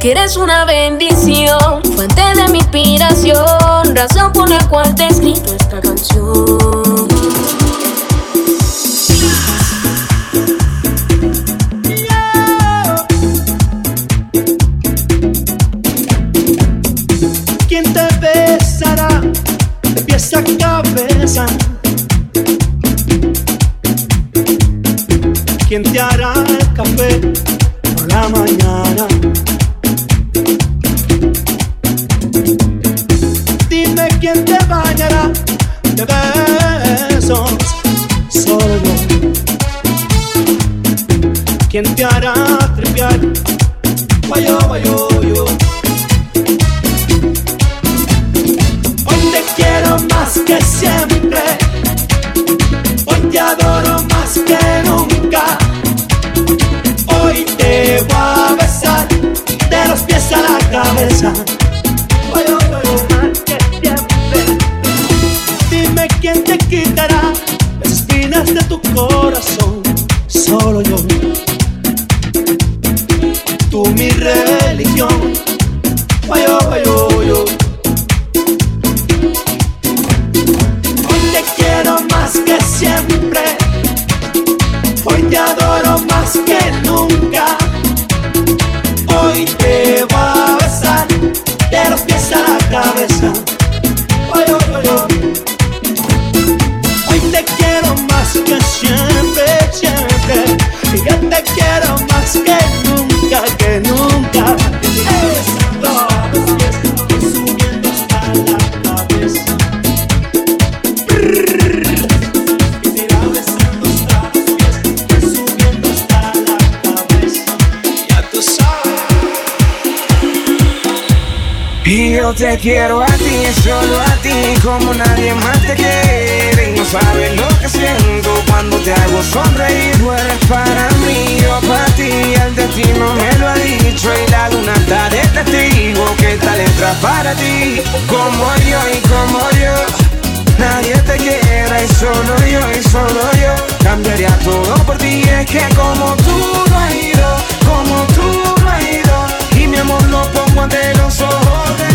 Que eres una bendición, fuente de mi inspiración, razón por la cual te escrito besos, solo. ¿Quién te hará tripear? Guayo, guayo, yo. Hoy te quiero más que siempre. Hoy te adoro más que nunca. Hoy te voy a besar de los pies a la cabeza. Te quiero a ti, solo a ti, como nadie más te quiere. Y no sabes lo que siento cuando te hago sonreír. Tú para mí, yo para ti. El destino me lo ha dicho y la luna está de testigo. Que esta letra para ti, como yo y como yo. Nadie te quiera y solo yo y solo yo Cambiaría todo por ti Es que como tú no has ido Como tú no has ido Y mi amor lo pongo ante los ojos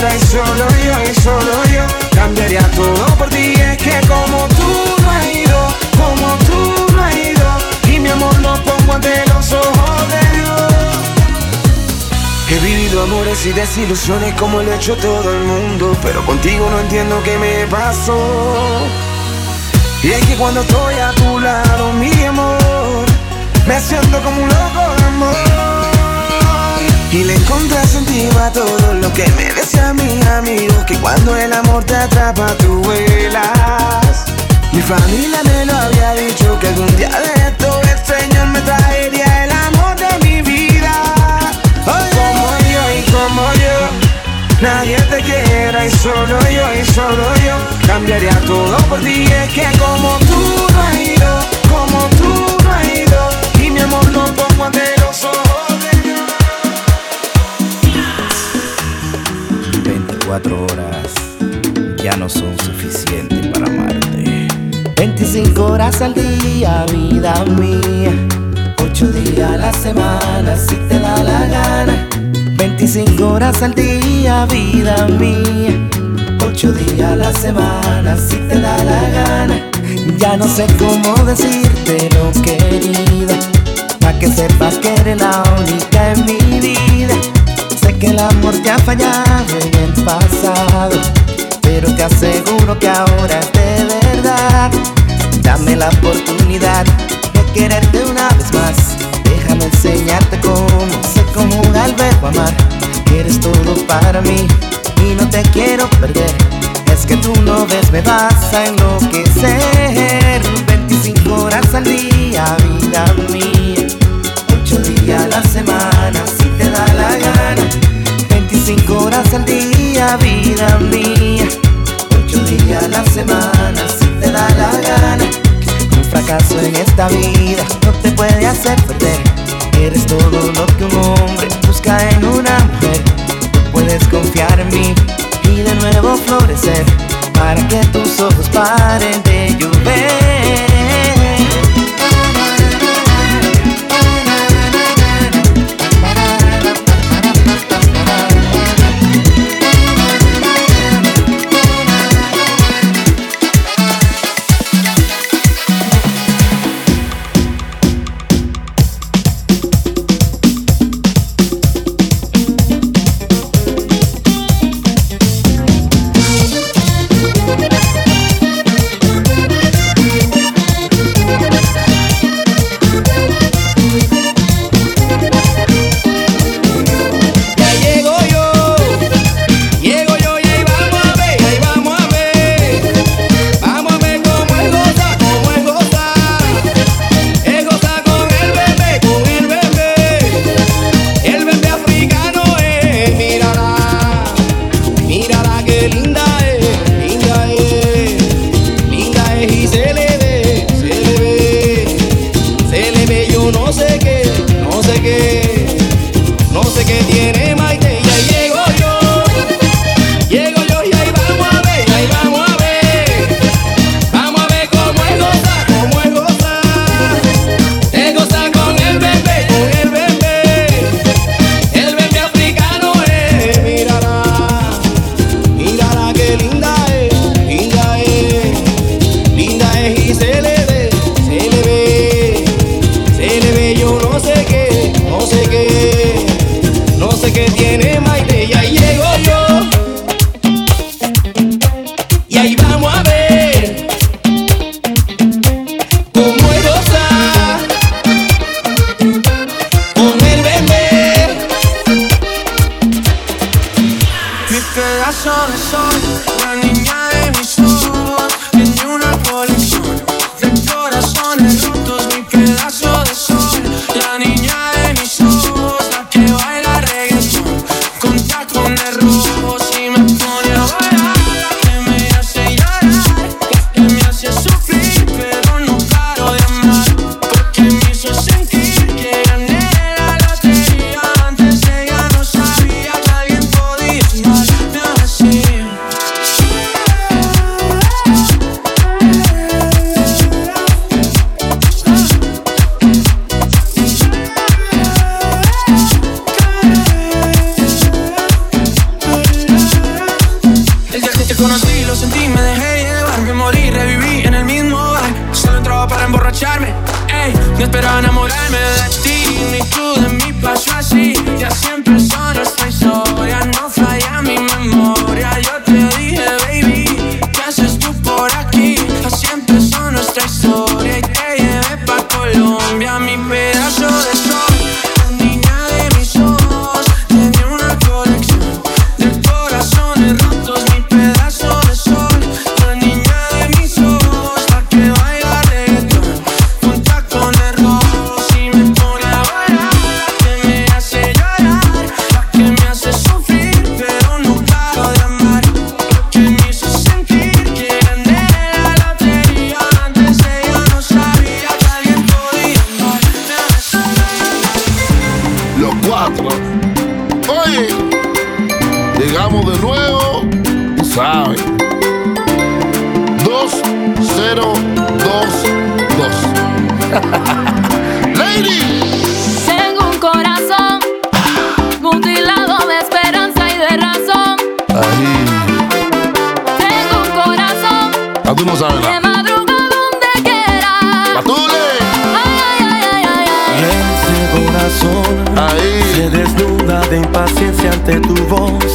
y solo yo y solo yo Cambiaría todo por ti. Es que como tú no has ido Como tú no has ido Y mi amor lo pongo ante los ojos de Dios. He vivido amores y desilusiones como lo ha hecho todo el mundo Pero contigo no entiendo qué me pasó. Y es que cuando estoy a tu lado, mi amor Me siento como un loco de amor. Y le encontré sentido a todo lo que me decían mis amigos que cuando el amor te atrapa tú vuelas. Mi familia me lo había dicho que algún día de esto el Señor me traería el amor de mi vida. Como yo y como yo, nadie te quiera y solo yo y solo yo cambiaría todo por ti. Es que como tú no hay yo. 24 horas ya no son suficientes para amarte. 25 horas al día, vida mía. 8 días a la semana, si te da la gana. 25 horas al día, vida mía. 8 días a la semana, si te da la gana. Ya no sé cómo decírtelo, querida. para que sepas que eres la única en mi vida que el amor te ha fallado en el pasado, pero te aseguro que ahora es de verdad. Dame la oportunidad de quererte una vez más. Déjame enseñarte cómo se conjuga el verbo amar. Eres todo para mí y no te quiero perder. Es que tú no ves, me vas a enloquecer. 25 horas al día, vida mía. 8 días a la semana. horas al día, vida mía. Ocho días a la semana, si te da la gana. Un fracaso en esta vida no te puede hacer perder. Eres todo lo que un hombre busca en una mujer. Puedes confiar en mí y de nuevo florecer para que tus ojos paren de llover. impaciencia ante tu voz.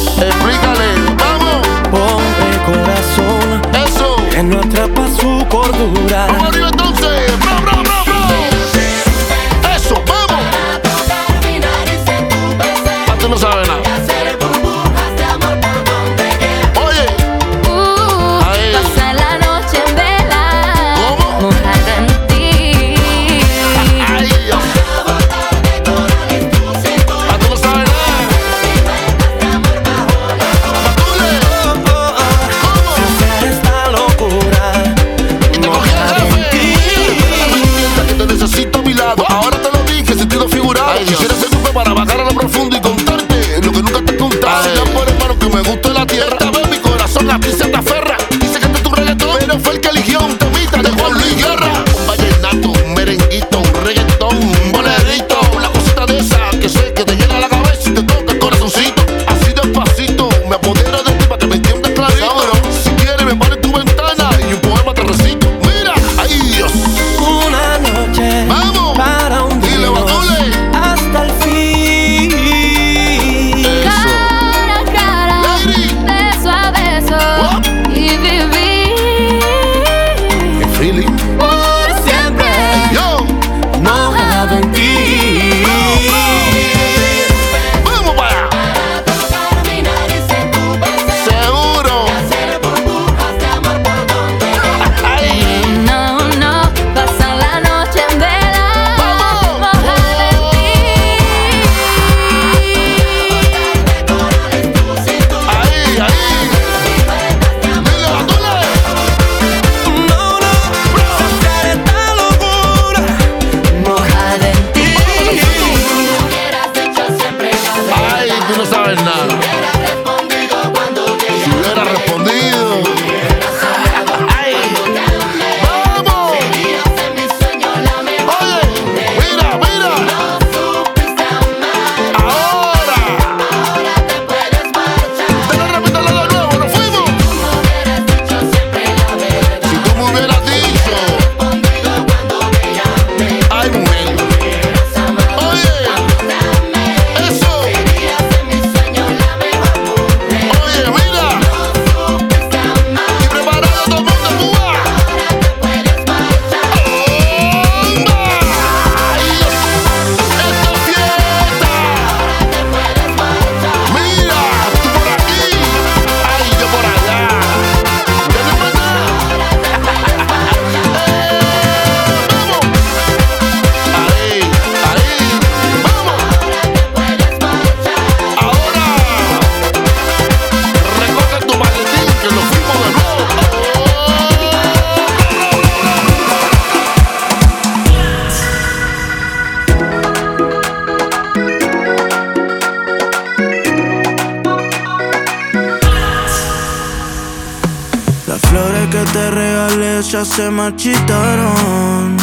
marchitaron.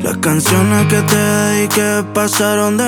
Las canciones que te dediqué pasaron de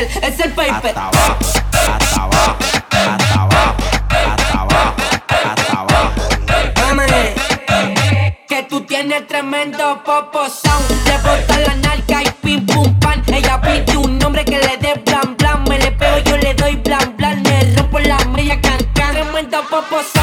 es el paper. Hasta abajo, hasta abajo, hasta abajo, hasta. Que tú tienes tremendo popo sound. Le bota la nalga y pim pum pan. Ella pide un nombre que le dé blan blan. Me le pego, yo le doy blan blan. Me rompo la media can can. Tremendo popo sound.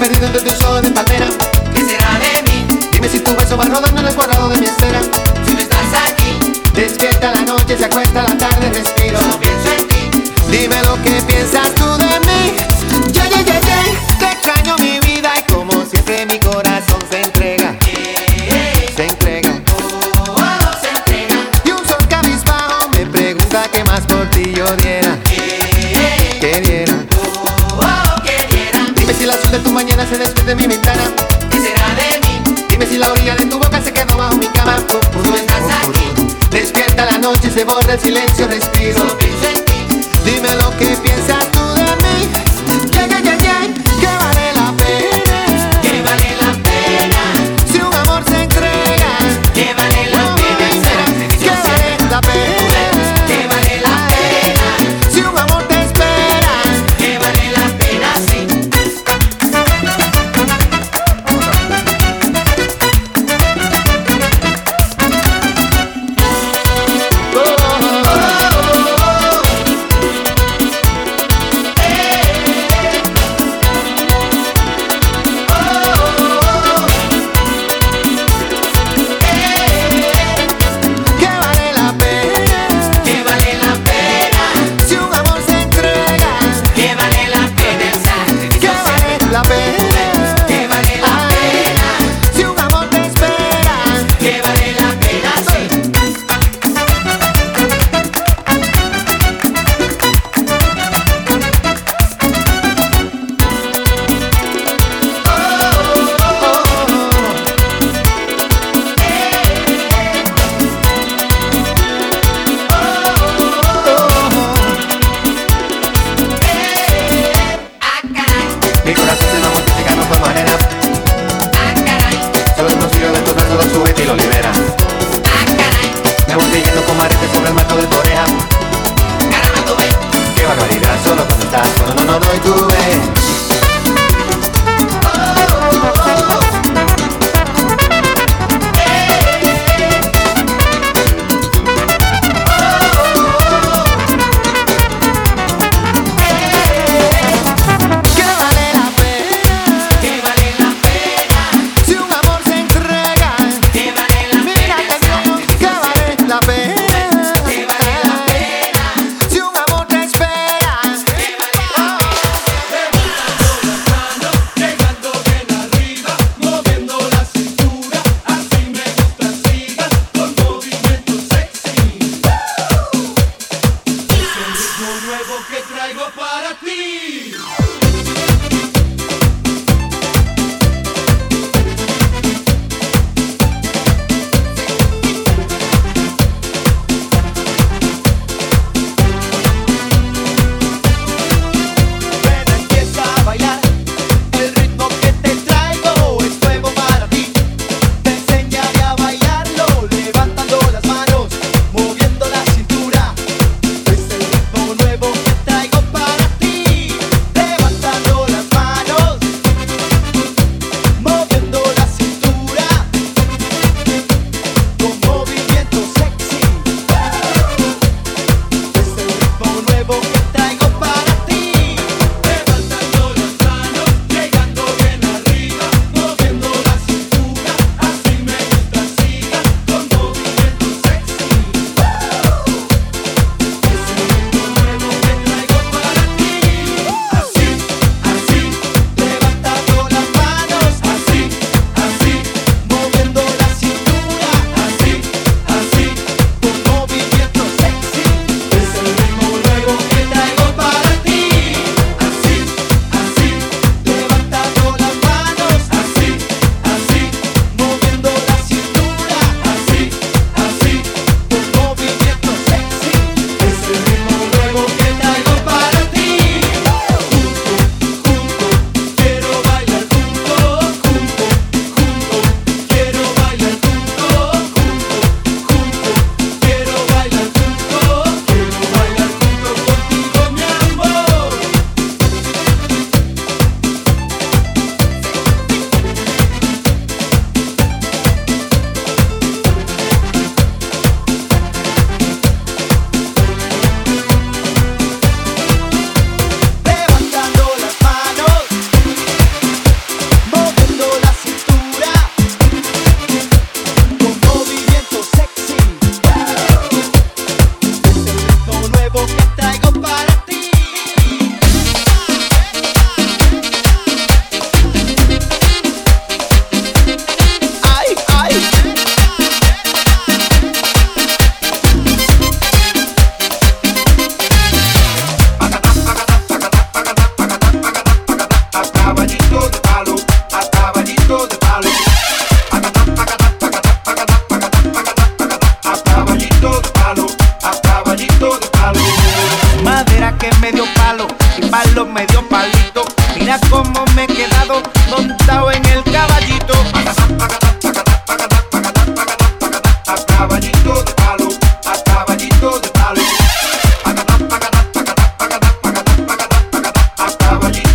perdido entre tus ojos de patera. ¿Qué será de mí? Dime si tu beso va rodando en el cuadrado de mi esfera. Si no estás aquí, despierta la noche, se acuesta la tarde, respiro. Solo pienso en ti. Dime lo que piensas. se borra el silencio, respiro.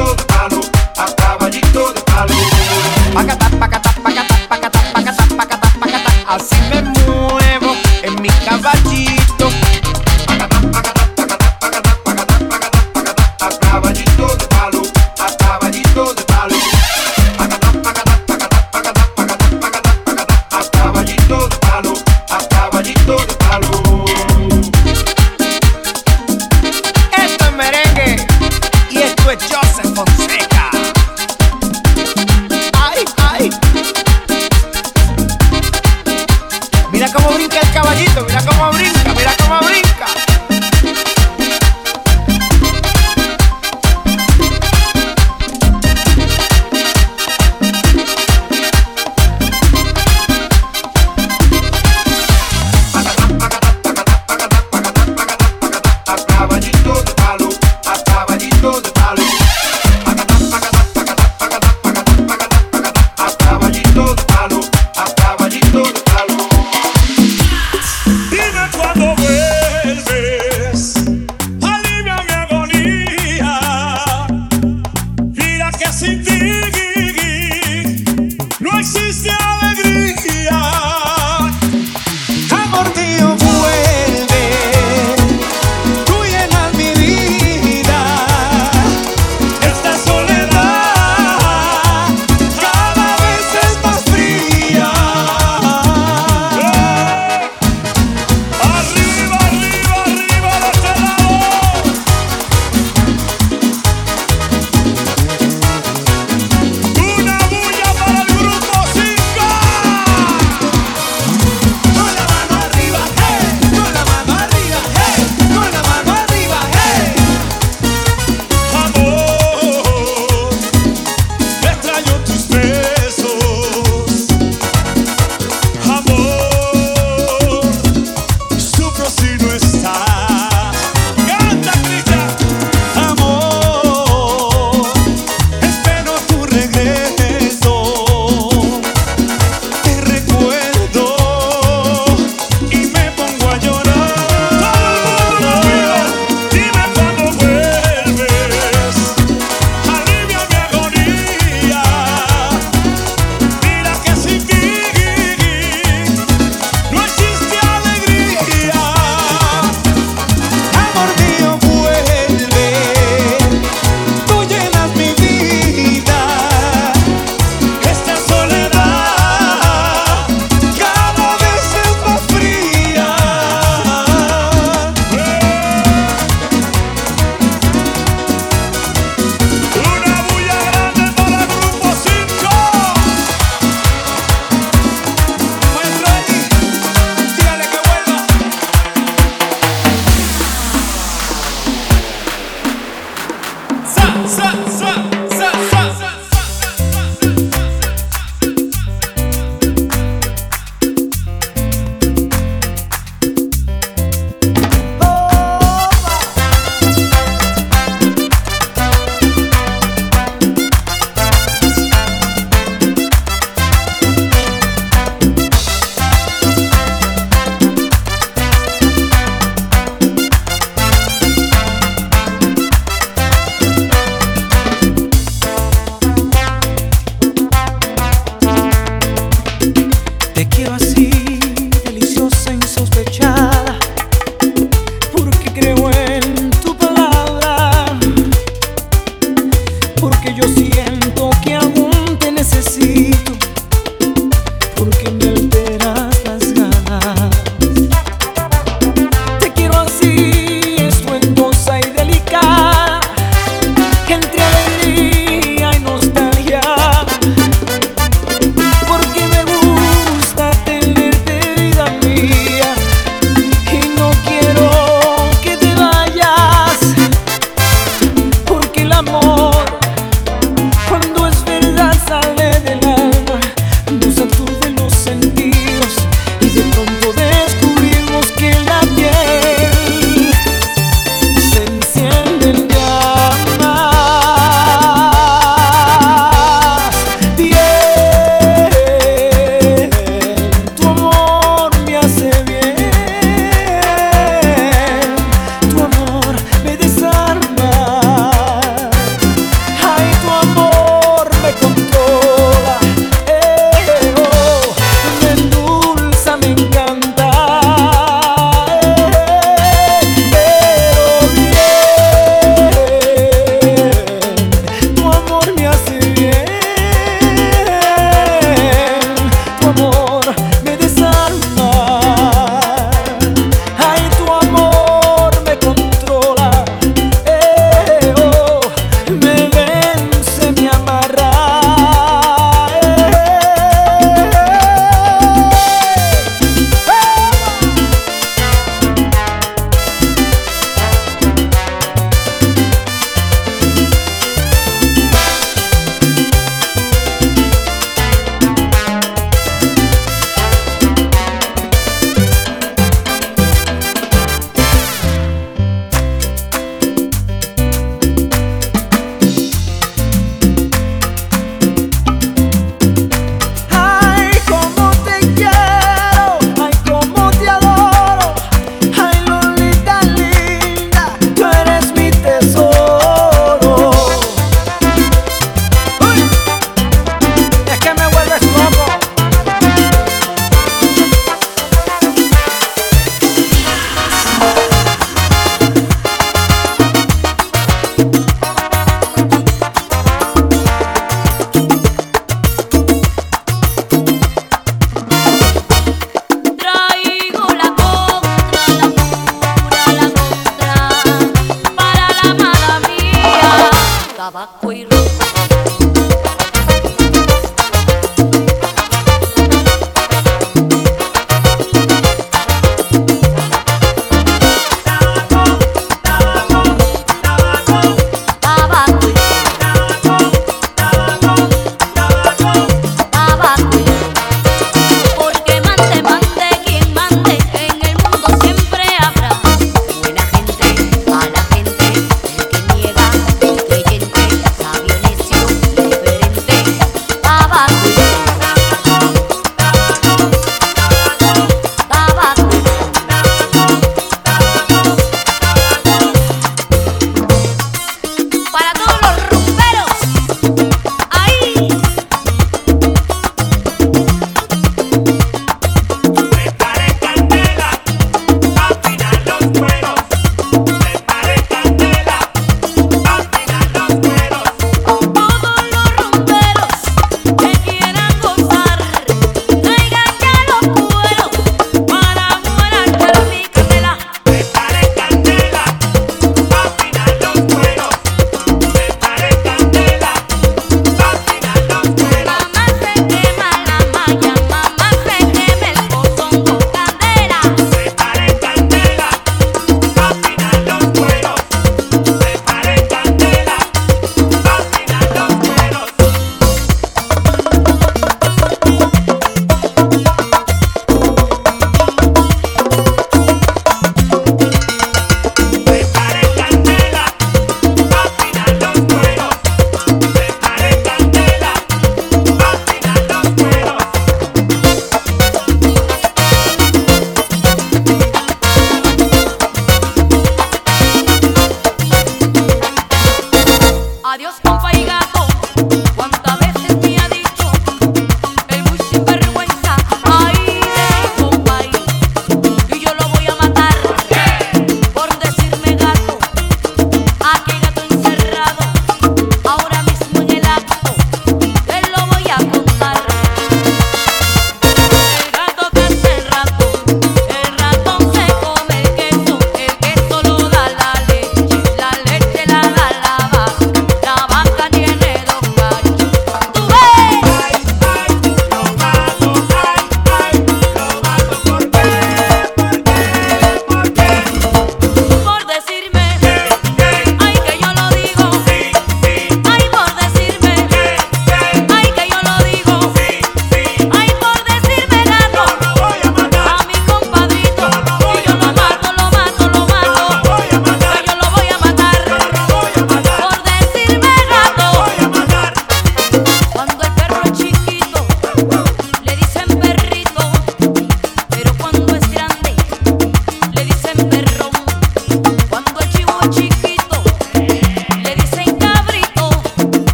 todo, parou. Acaba de todo, parou.